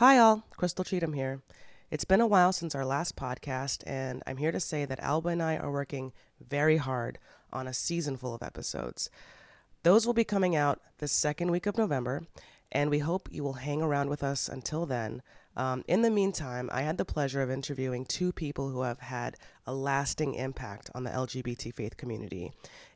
Hi, all. Crystal Cheatham here. It's been a while since our last podcast, and I'm here to say that Alba and I are working very hard on a season full of episodes. Those will be coming out the second week of November, and we hope you will hang around with us until then. Um, in the meantime, I had the pleasure of interviewing two people who have had a lasting impact on the LGBT faith community.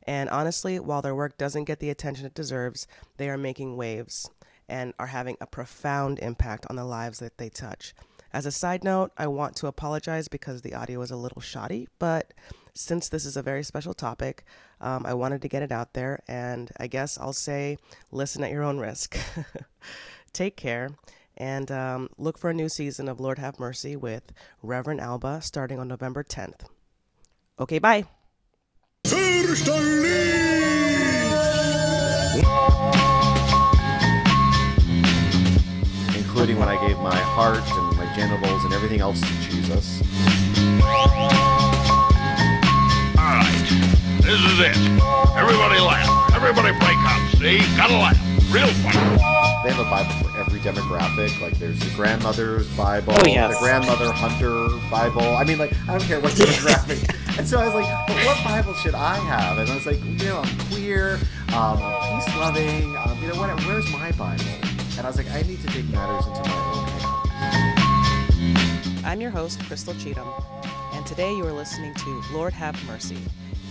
And honestly, while their work doesn't get the attention it deserves, they are making waves and are having a profound impact on the lives that they touch. As a side note, I want to apologize because the audio is a little shoddy, but since this is a very special topic, um, I wanted to get it out there, and I guess I'll say listen at your own risk. Take care, and um, look for a new season of Lord Have Mercy with Reverend Alba starting on November 10th. Okay, bye. Including when I gave my heart and my genitals and everything else to Jesus. All right, this is it. Everybody laugh. Everybody break up. See? Gotta laugh. Real funny. They have a Bible for every demographic. Like there's the grandmother's Bible, Oh, yes. the grandmother hunter Bible. I mean, like I don't care what demographic. and so I was like, but what Bible should I have? And I was like, you know, I'm queer, um, peace loving. Um, you know what? Where's my Bible? And I was like, I need to take matters into my own hands. I'm your host, Crystal Cheatham, and today you are listening to Lord Have Mercy.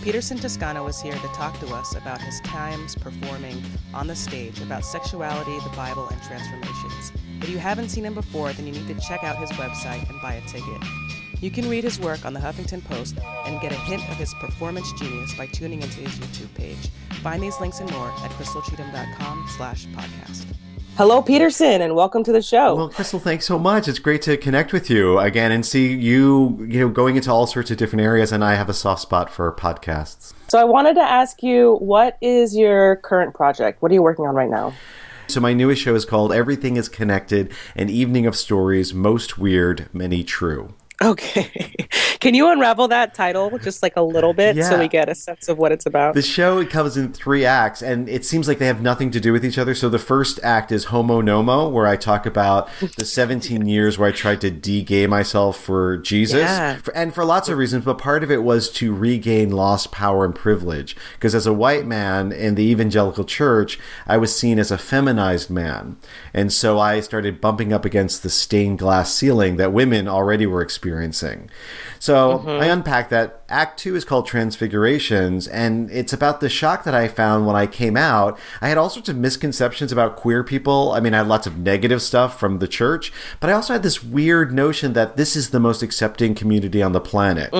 Peterson Toscano is here to talk to us about his times performing on the stage about sexuality, the Bible, and transformations. If you haven't seen him before, then you need to check out his website and buy a ticket. You can read his work on the Huffington Post and get a hint of his performance genius by tuning into his YouTube page. Find these links and more at crystalcheatham.com slash podcast. Hello, Peterson, and welcome to the show. Well, Crystal, thanks so much. It's great to connect with you again and see you, you know, going into all sorts of different areas. And I have a soft spot for podcasts. So I wanted to ask you, what is your current project? What are you working on right now? So my newest show is called Everything is Connected: An Evening of Stories, Most Weird, Many True. Okay. Can you unravel that title just like a little bit so we get a sense of what it's about? The show it comes in three acts, and it seems like they have nothing to do with each other. So the first act is Homo No Mo, where I talk about the 17 years where I tried to de-gay myself for Jesus, Yeah. And for lots of reasons. But part of it was to regain lost power and privilege, because as a white man in the evangelical church, I was seen as a feminized man, and so I started bumping up against the stained glass ceiling that women already were experiencing. So I unpack that. Act two is called Transfigurations, and it's about the shock that I found when I came out. I had all sorts of misconceptions about queer people. I mean, I had lots of negative stuff from the church, but I also had this weird notion that this is the most accepting community on the planet.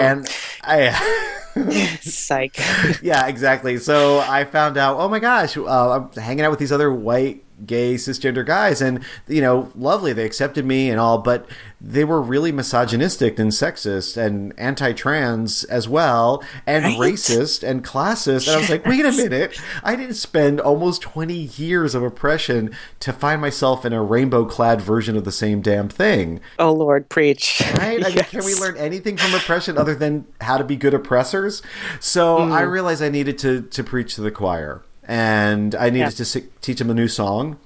And I. Psych. yeah, exactly. So I found out, oh my gosh, uh, I'm hanging out with these other white, gay, cisgender guys, and you know, lovely. They accepted me and all, but they were really misogynistic and sexist and anti-trans as well, and Right? racist and classist. And I was like, wait a minute, I didn't spend almost 20 years of oppression to find myself in a rainbow-clad version of the same damn thing. Oh, Lord, preach. Right? I mean, can we learn anything from oppression other than how to be good oppressors? So I mm. realized I needed to to preach to the choir, and I needed Yeah. to si- teach them a new song,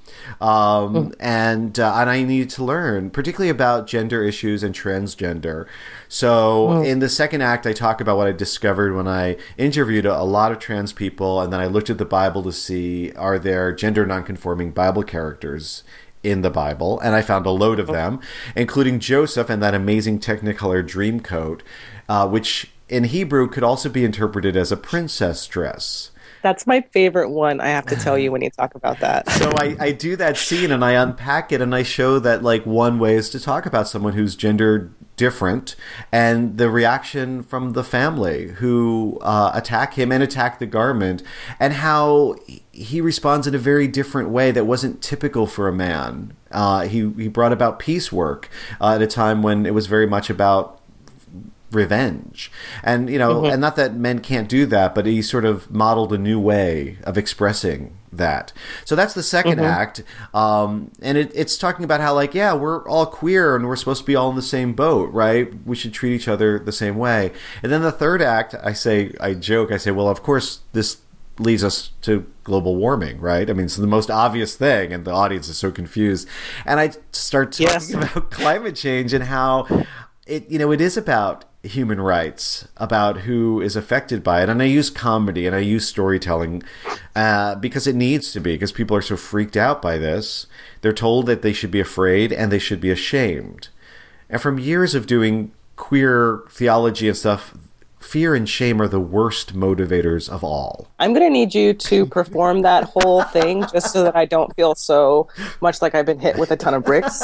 um, and uh, and I needed to learn, particularly about gender issues and transgender. So in the second act, I talk about what I discovered when I interviewed a, a lot of trans people, and then I looked at the Bible to see are there gender nonconforming Bible characters in the Bible, and I found a load of them, including Joseph and that amazing Technicolor dream coat, uh, which in Hebrew could also be interpreted as a princess dress. That's my favorite one, I have to tell you, when you talk about that. So I, I do that scene and I unpack it and I show that like one way is to talk about someone who's gender different and the reaction from the family who uh, attack him and attack the garment and how he responds in a very different way that wasn't typical for a man. Uh, he he brought about peace work uh, at a time when it was very much about revenge. And you know and not that men can't do that but he sort of modeled a new way of expressing that. So that's the 2nd act. Um, and it, it's talking about how like yeah we're all queer and we're supposed to be all in the same boat right? We should treat each other the same way. And then the third act i say i joke i say well of course this leads us to global warming, right? I mean, it's the most obvious thing, and the audience is so confused. And I start talking Yes. about climate change and how it, you know, it is about human rights, about who is affected by it. And I use comedy and I use storytelling uh, because it needs to be, because people are so freaked out by this. They're told that they should be afraid and they should be ashamed. And from years of doing queer theology and stuff, fear and shame are the worst motivators of all. I'm going to need you to perform that whole thing just so that I don't feel so much like I've been hit with a ton of bricks.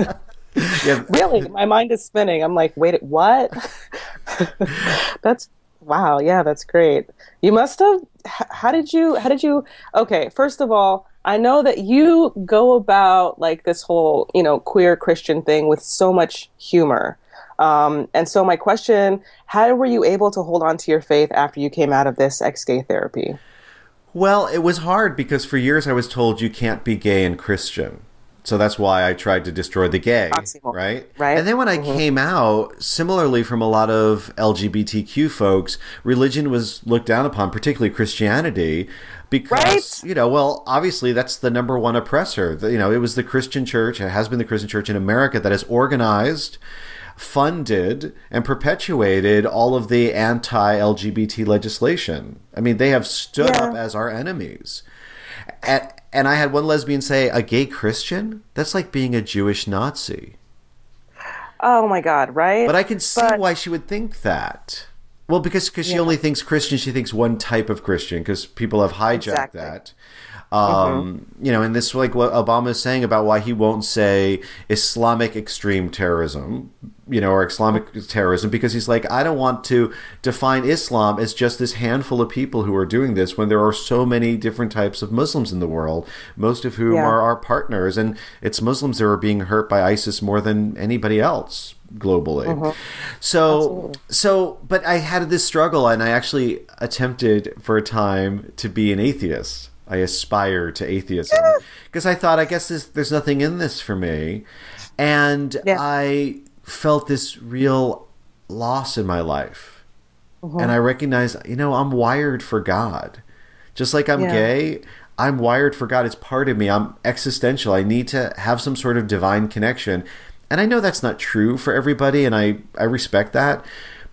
Yeah, really, my mind is spinning. I'm like, wait, what? that's wow. Yeah, that's great. You must have. How did you? How did you? Okay, first of all, I know that you go about like this whole, you know, queer Christian thing with so much humor. Um, and so my question: How were you able to hold on to your faith after you came out of this ex-gay therapy? Well, it was hard because for years I was told you can't be gay and Christian. So that's why I tried to destroy the gay, Oxymoron, right? right? And then when I mm-hmm. came out, similarly from a lot of LGBTQ folks, religion was looked down upon, particularly Christianity, because Right. you know, well, obviously that's the number one oppressor. The- You know, it was the Christian church, it has been the Christian church in America that has organized funded and perpetuated all of the anti-LGBT legislation. I mean, they have stood Yeah. up as our enemies. And, and I had one lesbian say, "A gay Christian? That's like being a Jewish Nazi." Oh my God! Right? But I can see But- why she would think that. Well, because cause she only thinks Christian, she thinks one type of Christian because people have hijacked Exactly. that. Um, You know, and this like what Obama is saying about why he won't say Islamic extreme terrorism, you know, or Islamic terrorism because he's like, I don't want to define Islam as just this handful of people who are doing this when there are so many different types of Muslims in the world, most of whom Yeah. are our partners, and it's Muslims that are being hurt by ISIS more than anybody else globally. So so but I had this struggle and I actually attempted for a time to be an atheist. I aspire to atheism because I thought I guess this, there's nothing in this for me. And Yeah. I felt this real loss in my life. Mm-hmm. And I recognized, you know, I'm wired for God. Just like I'm Yeah. gay, I'm wired for God. It's part of me. I'm existential. I need to have some sort of divine connection. And I know that's not true for everybody, and I, I respect that.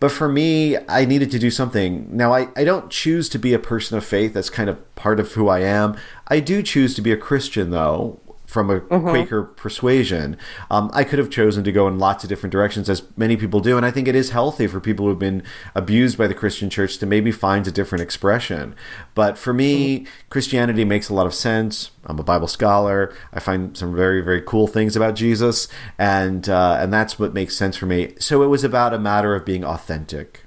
But for me, I needed to do something. Now, I, I don't choose to be a person of faith. That's kind of part of who I am. I do choose to be a Christian, though, from a Quaker persuasion. Um, I could have chosen to go in lots of different directions, as many people do. And I think it is healthy for people who've been abused by the Christian church to maybe find a different expression. But for me, Christianity makes a lot of sense. I'm a Bible scholar. I find some very, very cool things about Jesus, and uh, and that's what makes sense for me. So it was about a matter of being authentic.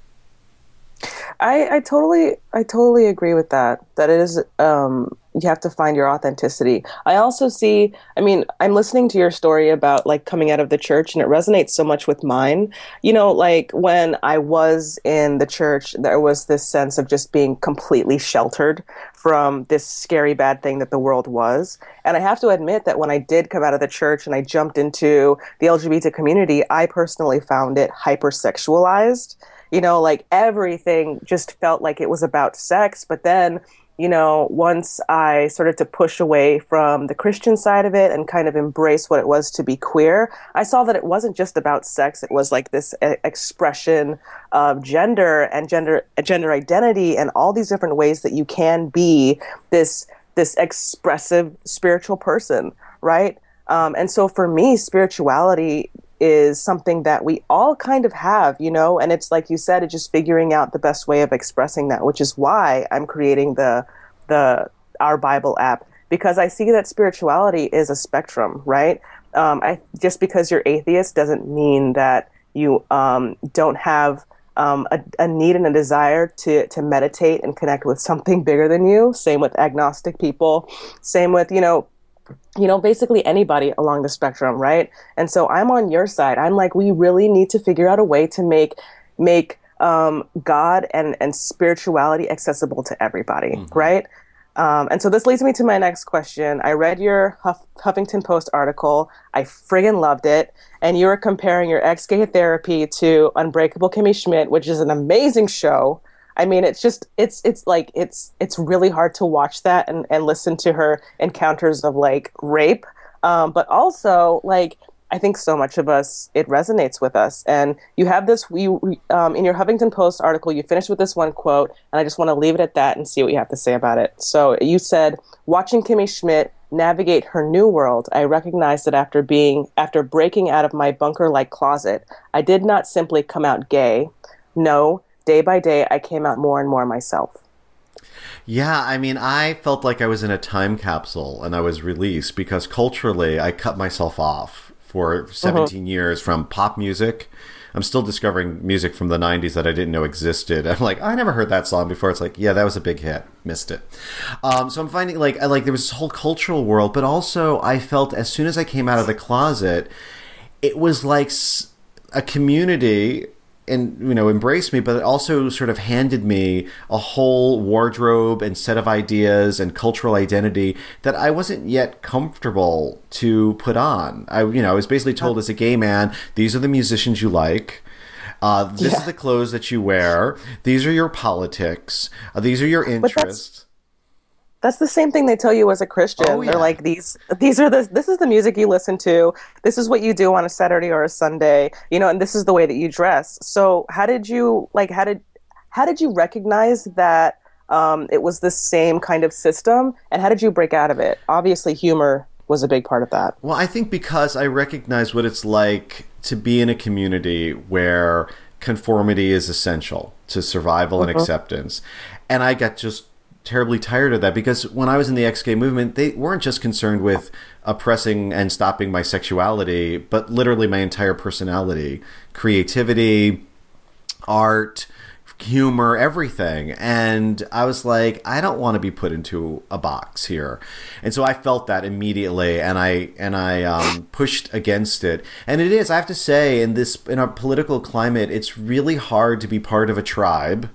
I, I totally I totally agree with that. That it is um you have to find your authenticity. I also see I mean, I'm listening to your story about like coming out of the church and it resonates so much with mine. You know, like when I was in the church, there was this sense of just being completely sheltered from this scary bad thing that the world was. And I have to admit that when I did come out of the church and I jumped into the LGBT community, I personally found it hypersexualized you know like everything just felt like it was about sex but then you know once i started to push away from the christian side of it and kind of embrace what it was to be queer i saw that it wasn't just about sex. It was like this uh, expression of gender and gender gender identity and all these different ways that you can be this this expressive spiritual person right? Um, and so for me spirituality is something that we all kind of have, you know, and it's like you said, it's just figuring out the best way of expressing that, which is why I'm creating the the our Bible app because I see that spirituality is a spectrum, right? Um, I just because you're atheist doesn't mean that you um, don't have um, a, a need and a desire to to meditate and connect with something bigger than you. Same with agnostic people. Same with you know you know, basically anybody along the spectrum, right? And so I'm on your side. I'm like, we really need to figure out a way to make make um, God and and spirituality accessible to everybody, right? Um, and so this leads me to my next question. I read your Huff- Huffington Post article. I friggin' loved it. And you were comparing your ex gay therapy to Unbreakable Kimmy Schmidt, which is an amazing show. I mean, it's just it's it's like it's it's really hard to watch that and and listen to her encounters of like rape, um, but also like I think so much of us it resonates with us. And you have this you um, in your Huffington Post article. You finished with this one quote, and I just want to leave it at that and see what you have to say about it. So you said, watching Kimmy Schmidt navigate her new world, I recognized that after being after breaking out of my bunker-like closet, I did not simply come out gay. No, day by day, I came out more and more myself. Yeah, I mean, I felt like I was in a time capsule and I was released because culturally I cut myself off for 17 uh-huh. years from pop music. I'm still discovering music from the 90s that I didn't know existed. I'm like, I never heard that song before. It's like, yeah, that was a big hit. Missed it. Um, so I'm finding like, I like there was this whole cultural world, but also I felt as soon as I came out of the closet, it was like a community and you know embraced me but it also sort of handed me a whole wardrobe and set of ideas and cultural identity that I wasn't yet comfortable to put on. I you know I was basically told as a gay man these are the musicians you like. Uh, this yeah. is the clothes that you wear. These are your politics. Uh, these are your interests that's the same thing they tell you as a Christian. Oh, yeah. They're like these these are the this is the music you listen to. This is what you do on a Saturday or a Sunday, you know, and this is the way that you dress. So how did you like how did how did you recognize that um, it was the same kind of system and how did you break out of it? Obviously humor was a big part of that. Well, I think because I recognize what it's like to be in a community where conformity is essential to survival and mm-hmm. acceptance. And I got just terribly tired of that because when I was in the gay movement, they weren't just concerned with oppressing and stopping my sexuality, but literally my entire personality, creativity, art, humor, everything. And I was like, I don't want to be put into a box here. And so I felt that immediately and I and I um, pushed against it. And it is, I have to say, in this in our political climate, it's really hard to be part of a tribe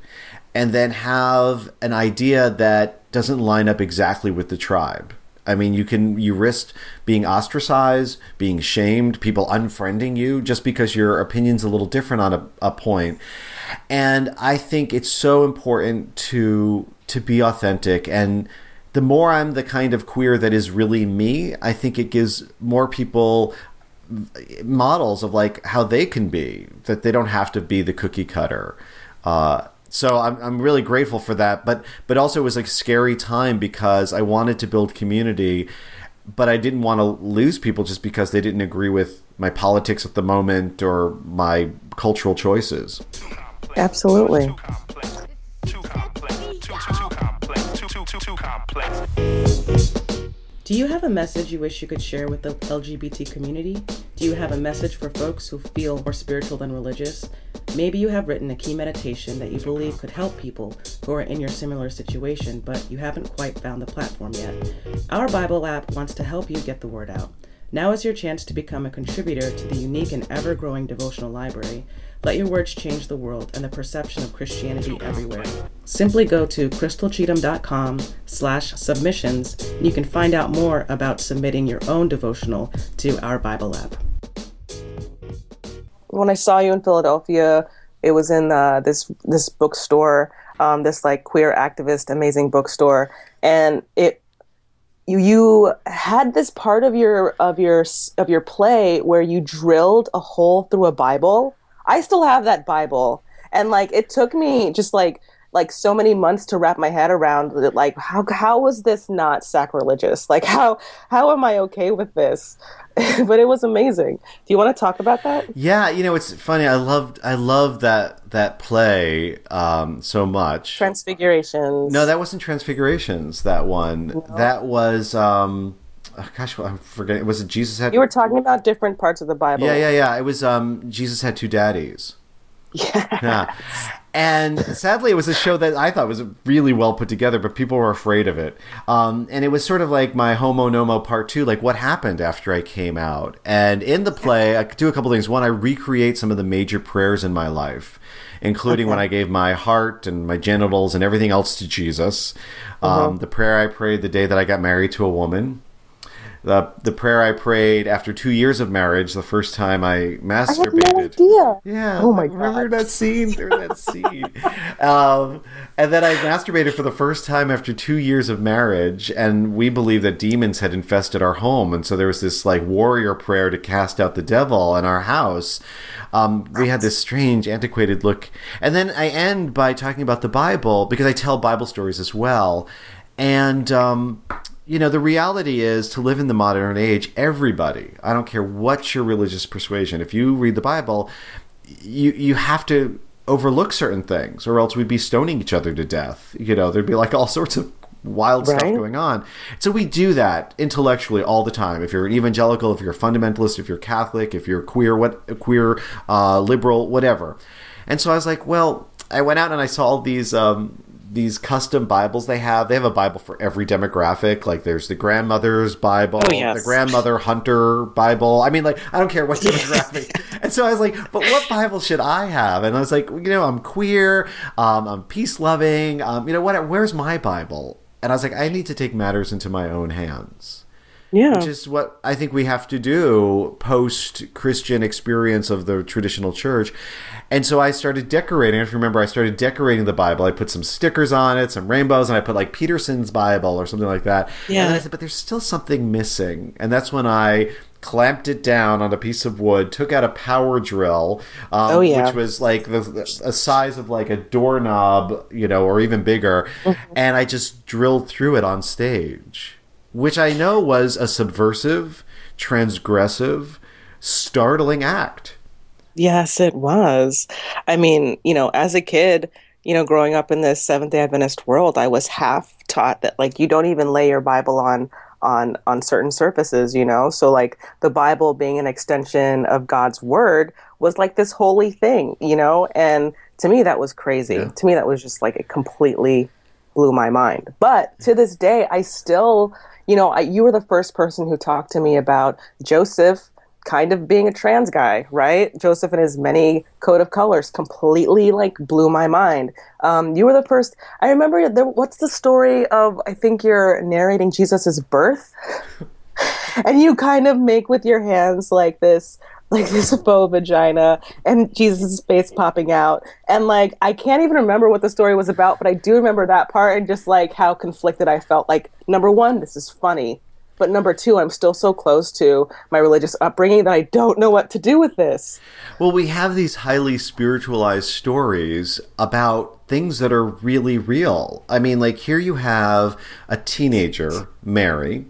and then have an idea that doesn't line up exactly with the tribe. I mean, you can you risk being ostracized, being shamed, people unfriending you just because your opinion's a little different on a, a point. And I think it's so important to to be authentic and the more I'm the kind of queer that is really me, I think it gives more people models of like how they can be that they don't have to be the cookie cutter. Uh, so I'm, I'm really grateful for that but but also it was like a scary time because i wanted to build community but i didn't want to lose people just because they didn't agree with my politics at the moment or my cultural choices absolutely do you have a message you wish you could share with the LGBT community? You have a message for folks who feel more spiritual than religious? Maybe you have written a key meditation that you believe could help people who are in your similar situation, but you haven't quite found the platform yet. Our Bible app wants to help you get the word out. Now is your chance to become a contributor to the unique and ever growing devotional library. Let your words change the world and the perception of Christianity everywhere. Simply go to crystalcheatham.com slash submissions and you can find out more about submitting your own devotional to our Bible app when I saw you in Philadelphia, it was in uh, this this bookstore, um, this like queer activist, amazing bookstore, and it you you had this part of your of your of your play where you drilled a hole through a Bible. I still have that Bible, and like it took me just like like so many months to wrap my head around it like how how was this not sacrilegious? Like how how am i okay with this? But it was amazing. Do you want to talk about that? Yeah you know it's funny i loved i loved that that play um, so much. Transfigurations. No that wasn't transfigurations that one. No. that was um oh, gosh i'm forgetting was it jesus had you were talking about different parts of the bible. Yeah yeah yeah it was um jesus had two daddies. Yeah. yeah. And sadly, it was a show that I thought was really well put together, but people were afraid of it. Um, and it was sort of like my Homo No Mo Part Two, like what happened after I came out. And in the play, I do a couple things. One, I recreate some of the major prayers in my life, including okay. when I gave my heart and my genitals and everything else to Jesus. Uh-huh. Um, the prayer I prayed the day that I got married to a woman the the prayer I prayed after two years of marriage, the first time I masturbated. I had no idea. Yeah. Oh my god. remember that scene? Remember that scene? um, and then I masturbated for the first time after two years of marriage, and we believed that demons had infested our home, and so there was this like warrior prayer to cast out the devil in our house. Um, we had this strange, antiquated look, and then I end by talking about the Bible because I tell Bible stories as well, and. Um, you know, the reality is to live in the modern age, everybody, I don't care what your religious persuasion, if you read the Bible, you you have to overlook certain things or else we'd be stoning each other to death. You know, there'd be like all sorts of wild stuff going on. So we do that intellectually all the time. If you're an evangelical, if you're a fundamentalist, if you're Catholic, if you're queer, what queer, uh, liberal, whatever. And so I was like, well, I went out and I saw all these um, these custom Bibles they have. They have a Bible for every demographic. Like there's the grandmother's Bible, Oh, yes. the grandmother hunter Bible. I mean, like I don't care what demographic. and so I was like, but what Bible should I have? And I was like, you know, I'm queer, um, I'm peace loving. Um, you know what? Where's my Bible? And I was like, I need to take matters into my own hands Yeah. which is what I think we have to do post Christian experience of the traditional church. And so I started decorating. If you remember, I started decorating the Bible. I put some stickers on it, some rainbows, and I put like Peterson's Bible or something like that. Yeah. And I said, but there's still something missing. And that's when I clamped it down on a piece of wood, took out a power drill, um, Oh, yeah. which was like the, the a size of like a doorknob, you know, or even bigger, Mm-hmm. and I just drilled through it on stage which I know was a subversive, transgressive, startling act. Yes, it was. I mean, you know, as a kid, you know, growing up in this Seventh day Adventist world, I was half taught that like you don't even lay your Bible on on on certain surfaces, you know? So like the Bible being an extension of God's word was like this holy thing, you know? And to me that was crazy. Yeah. To me that was just like it completely blew my mind. But to this day, I still, you know, I, you were the first person who talked to me about Joseph kind of being a trans guy, right? Joseph and his many coat of colors completely like blew my mind. Um, you were the first. I remember. What's the story of? I think you're narrating Jesus's birth, and you kind of make with your hands like this like this faux vagina and Jesus' face popping out. And like I can't even remember what the story was about, but I do remember that part and just like how conflicted I felt. Like number one, this is funny. But number two, I'm still so close to my religious upbringing that I don't know what to do with this. Well, we have these highly spiritualized stories about things that are really real. I mean, like here you have a teenager, Mary,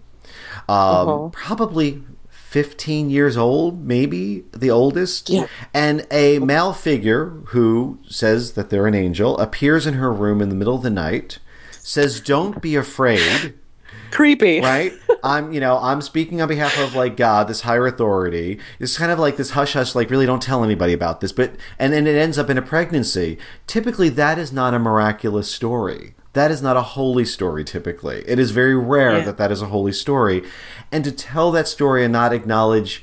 um, probably 15 years old, maybe the oldest, Yeah. and a male figure who says that they're an angel appears in her room in the middle of the night, says, Don't be afraid Creepy. right? I'm, you know, I'm speaking on behalf of like God, this higher authority. It's kind of like this hush hush, like really don't tell anybody about this. But and then it ends up in a pregnancy. Typically, that is not a miraculous story. That is not a holy story. Typically, it is very rare Yeah. that that is a holy story. And to tell that story and not acknowledge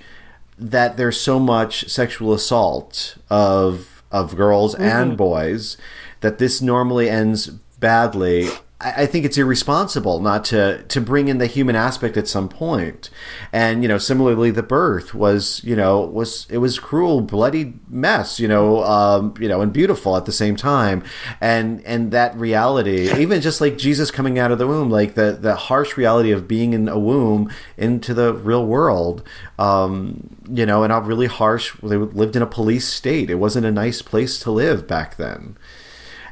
that there's so much sexual assault of of girls and mm-hmm. boys that this normally ends badly. I think it's irresponsible not to to bring in the human aspect at some point. And you know, similarly, the birth was you know was it was cruel, bloody mess. You know, um, you know, and beautiful at the same time. And and that reality, even just like Jesus coming out of the womb, like the the harsh reality of being in a womb into the real world. Um, you know, and how really harsh. They lived in a police state. It wasn't a nice place to live back then.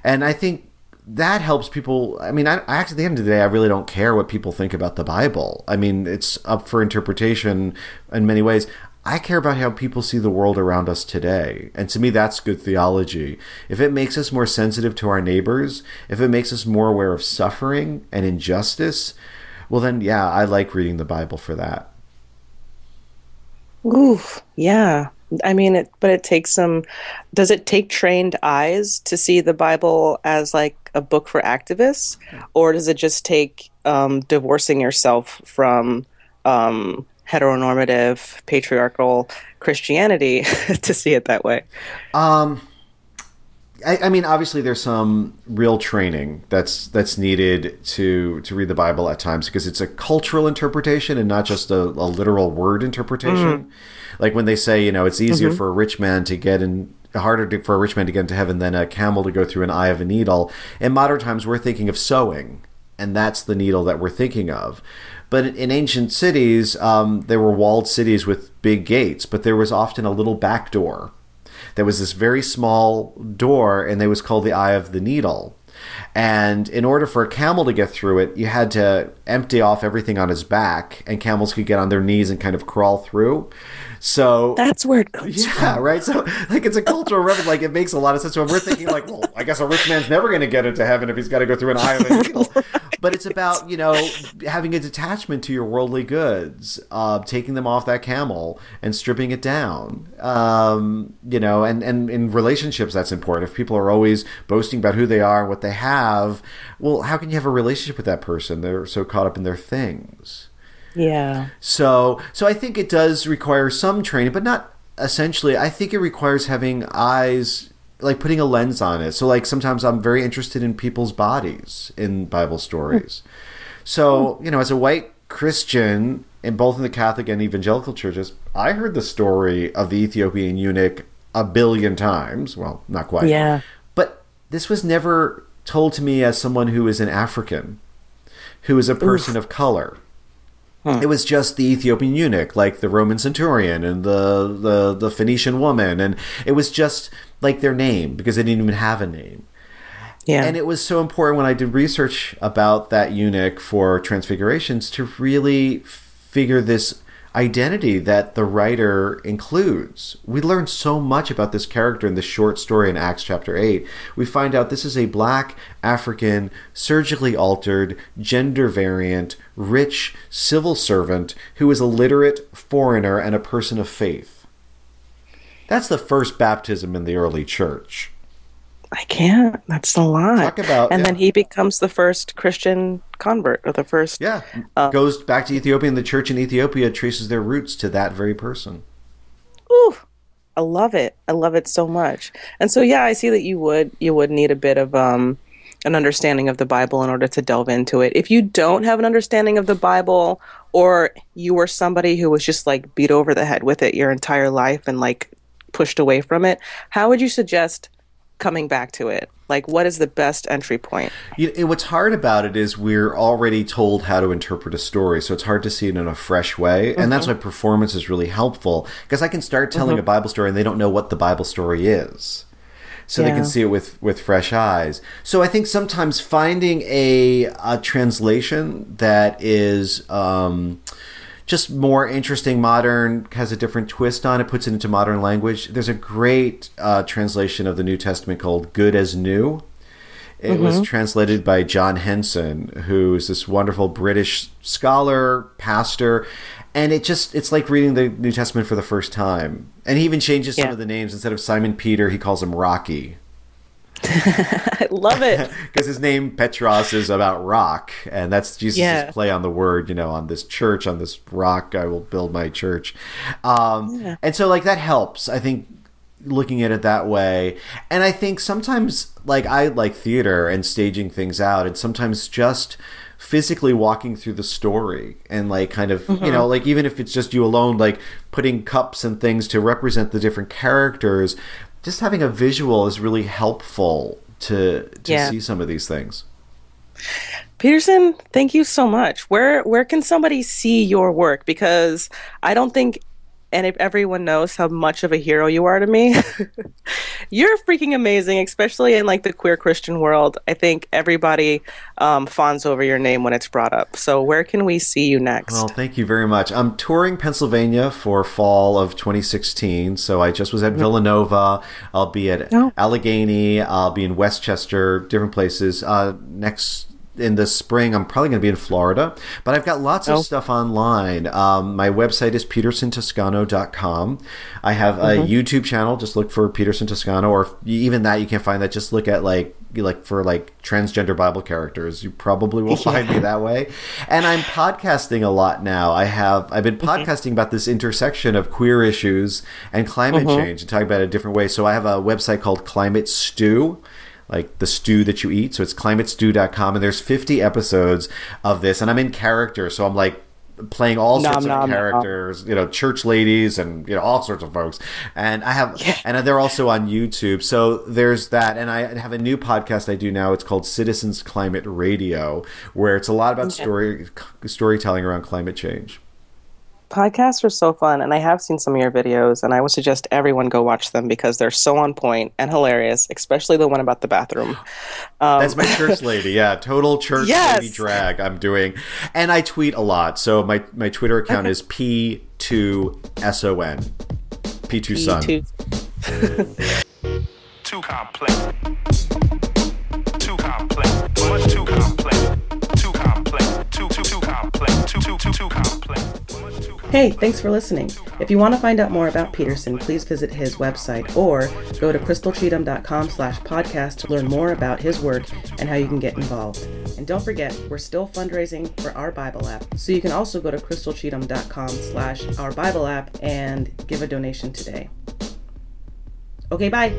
And I think that helps people. I mean, I, I actually, at the end of the day, I really don't care what people think about the Bible. I mean, it's up for interpretation in many ways. I care about how people see the world around us today. And to me, that's good theology. If it makes us more sensitive to our neighbors, if it makes us more aware of suffering and injustice, well, then, yeah, I like reading the Bible for that. Oof. Yeah. I mean, it, but it takes some. Does it take trained eyes to see the Bible as like a book for activists, or does it just take um, divorcing yourself from um, heteronormative patriarchal Christianity to see it that way? Um, I, I mean, obviously, there's some real training that's that's needed to to read the Bible at times because it's a cultural interpretation and not just a, a literal word interpretation. Like when they say, you know, it's easier for a rich man to get in harder to, for a rich man to get into heaven than a camel to go through an eye of a needle. In modern times, we're thinking of sewing, and that's the needle that we're thinking of. But in- ancient cities, um, there were walled cities with big gates, but there was often a little back door. There was this very small door, and it was called the Eye of the Needle. And in order for a camel to get through it, you had to empty off everything on his back, and camels could get on their knees and kind of crawl through. So That's where it comes yeah, right. So like it's a cultural reference. Like it makes a lot of sense. So we're thinking like, well, I guess a rich man's never going to get into heaven if he's got to go through an eye of a needle. But it's about you know having a detachment to your worldly goods, uh, taking them off that camel and stripping it down. Um, you know, and and in relationships that's important. If people are always boasting about who they are and what they have, well, how can you have a relationship with that person? They're so caught up in their things. Yeah. So, so I think it does require some training, but not essentially. I think it requires having eyes, like putting a lens on it. So, like sometimes I'm very interested in people's bodies in Bible stories. So, you know, as a white Christian, in both in the Catholic and evangelical churches, I heard the story of the Ethiopian eunuch a billion times. Well, not quite. Yeah. But this was never told to me as someone who is an African, who is a person of color. It was just the Ethiopian eunuch, like the Roman centurion and the, the the Phoenician woman, and it was just like their name because they didn't even have a name. Yeah. And it was so important when I did research about that eunuch for Transfigurations to really figure this identity that the writer includes. We learn so much about this character in this short story in Acts chapter 8. We find out this is a black, African, surgically altered, gender variant, rich civil servant who is a literate foreigner and a person of faith. That's the first baptism in the early church. I can't. That's a lot. Talk about- and yeah. then he becomes the first Christian convert or the first. Yeah. Uh, Goes back to Ethiopia, and the church in Ethiopia traces their roots to that very person. Ooh, I love it. I love it so much. And so yeah, I see that you would you would need a bit of um an understanding of the Bible in order to delve into it. If you don't have an understanding of the Bible or you were somebody who was just like beat over the head with it your entire life and like pushed away from it, how would you suggest coming back to it? Like what is the best entry point? You what's hard about it is we're already told how to interpret a story, so it's hard to see it in a fresh way. And that's why performance is really helpful because I can start telling a Bible story and they don't know what the Bible story is. So they can see it with, with fresh eyes. So I think sometimes finding a, a translation that is um, just more interesting, modern, has a different twist on it, puts it into modern language. There's a great uh, translation of the New Testament called Good as New. It was translated by John Henson, who is this wonderful British scholar, pastor, and it just it's like reading the New Testament for the first time. And he even changes some of the names instead of Simon Peter, he calls him Rocky I love it. because his name Petros is about rock, and that's Jesus' Yeah. play on the word. You know, on this church, on this rock, I will build my church. Um, And so, like that helps. I think looking at it that way, and I think sometimes, like I like theater and staging things out, and sometimes just physically walking through the story and like kind of you know like even if it's just you alone like putting cups and things to represent the different characters just having a visual is really helpful to to Yeah. see some of these things. Peterson, thank you so much. Where where can somebody see your work? Because I don't think and if everyone knows how much of a hero you are to me. You're freaking amazing, especially in like the queer Christian world. I think everybody um, fawns over your name when it's brought up. So where can we see you next? Well, thank you very much. I'm touring Pennsylvania for fall of 2016. So I just was at Villanova. I'll be at Oh. Allegheny. I'll be in West Chester, different places. Uh, next in the spring, I'm probably going to be in Florida, but I've got lots of Oh. stuff online. Um, my website is petersontoscano.com. I have a Mm-hmm. YouTube channel. Just look for Peterson Toscano, or if, even that you can't find that. Just look at like like for like transgender Bible characters. You probably will find me that way. And I'm podcasting a lot now. I have I've been Mm-hmm. podcasting about this intersection of queer issues and climate Mm-hmm. change and talking about it a different way. So I have a website called Climate Stew like the stew that you eat. So it's climatestew.com and there's 50 episodes of this and I'm in character. So I'm like playing all Nom, sorts of nom, nom. characters, you know, church ladies and you know all sorts of folks. And I have yeah. and they're also on YouTube. So there's that and I have a new podcast I do now. It's called Citizens Climate Radio where it's a lot about story storytelling around climate change. Podcasts are so fun, and I have seen some of your videos, and I would suggest everyone go watch them because they're so on point and hilarious, especially the one about the bathroom. Um, That's my church lady. Yeah, total church Yes. lady drag I'm doing. And I tweet a lot. So my, my Twitter account is P2SON. P2 Sun. Too. Too complex. Hey, thanks for listening. If you want to find out more about Peterson, please visit his website or go to crystalcheatham.com slash podcast to learn more about his work and how you can get involved. And don't forget, we're still fundraising for our Bible app, so you can also go to crystalcheatham.com slash our Bible app and give a donation today. Okay, bye.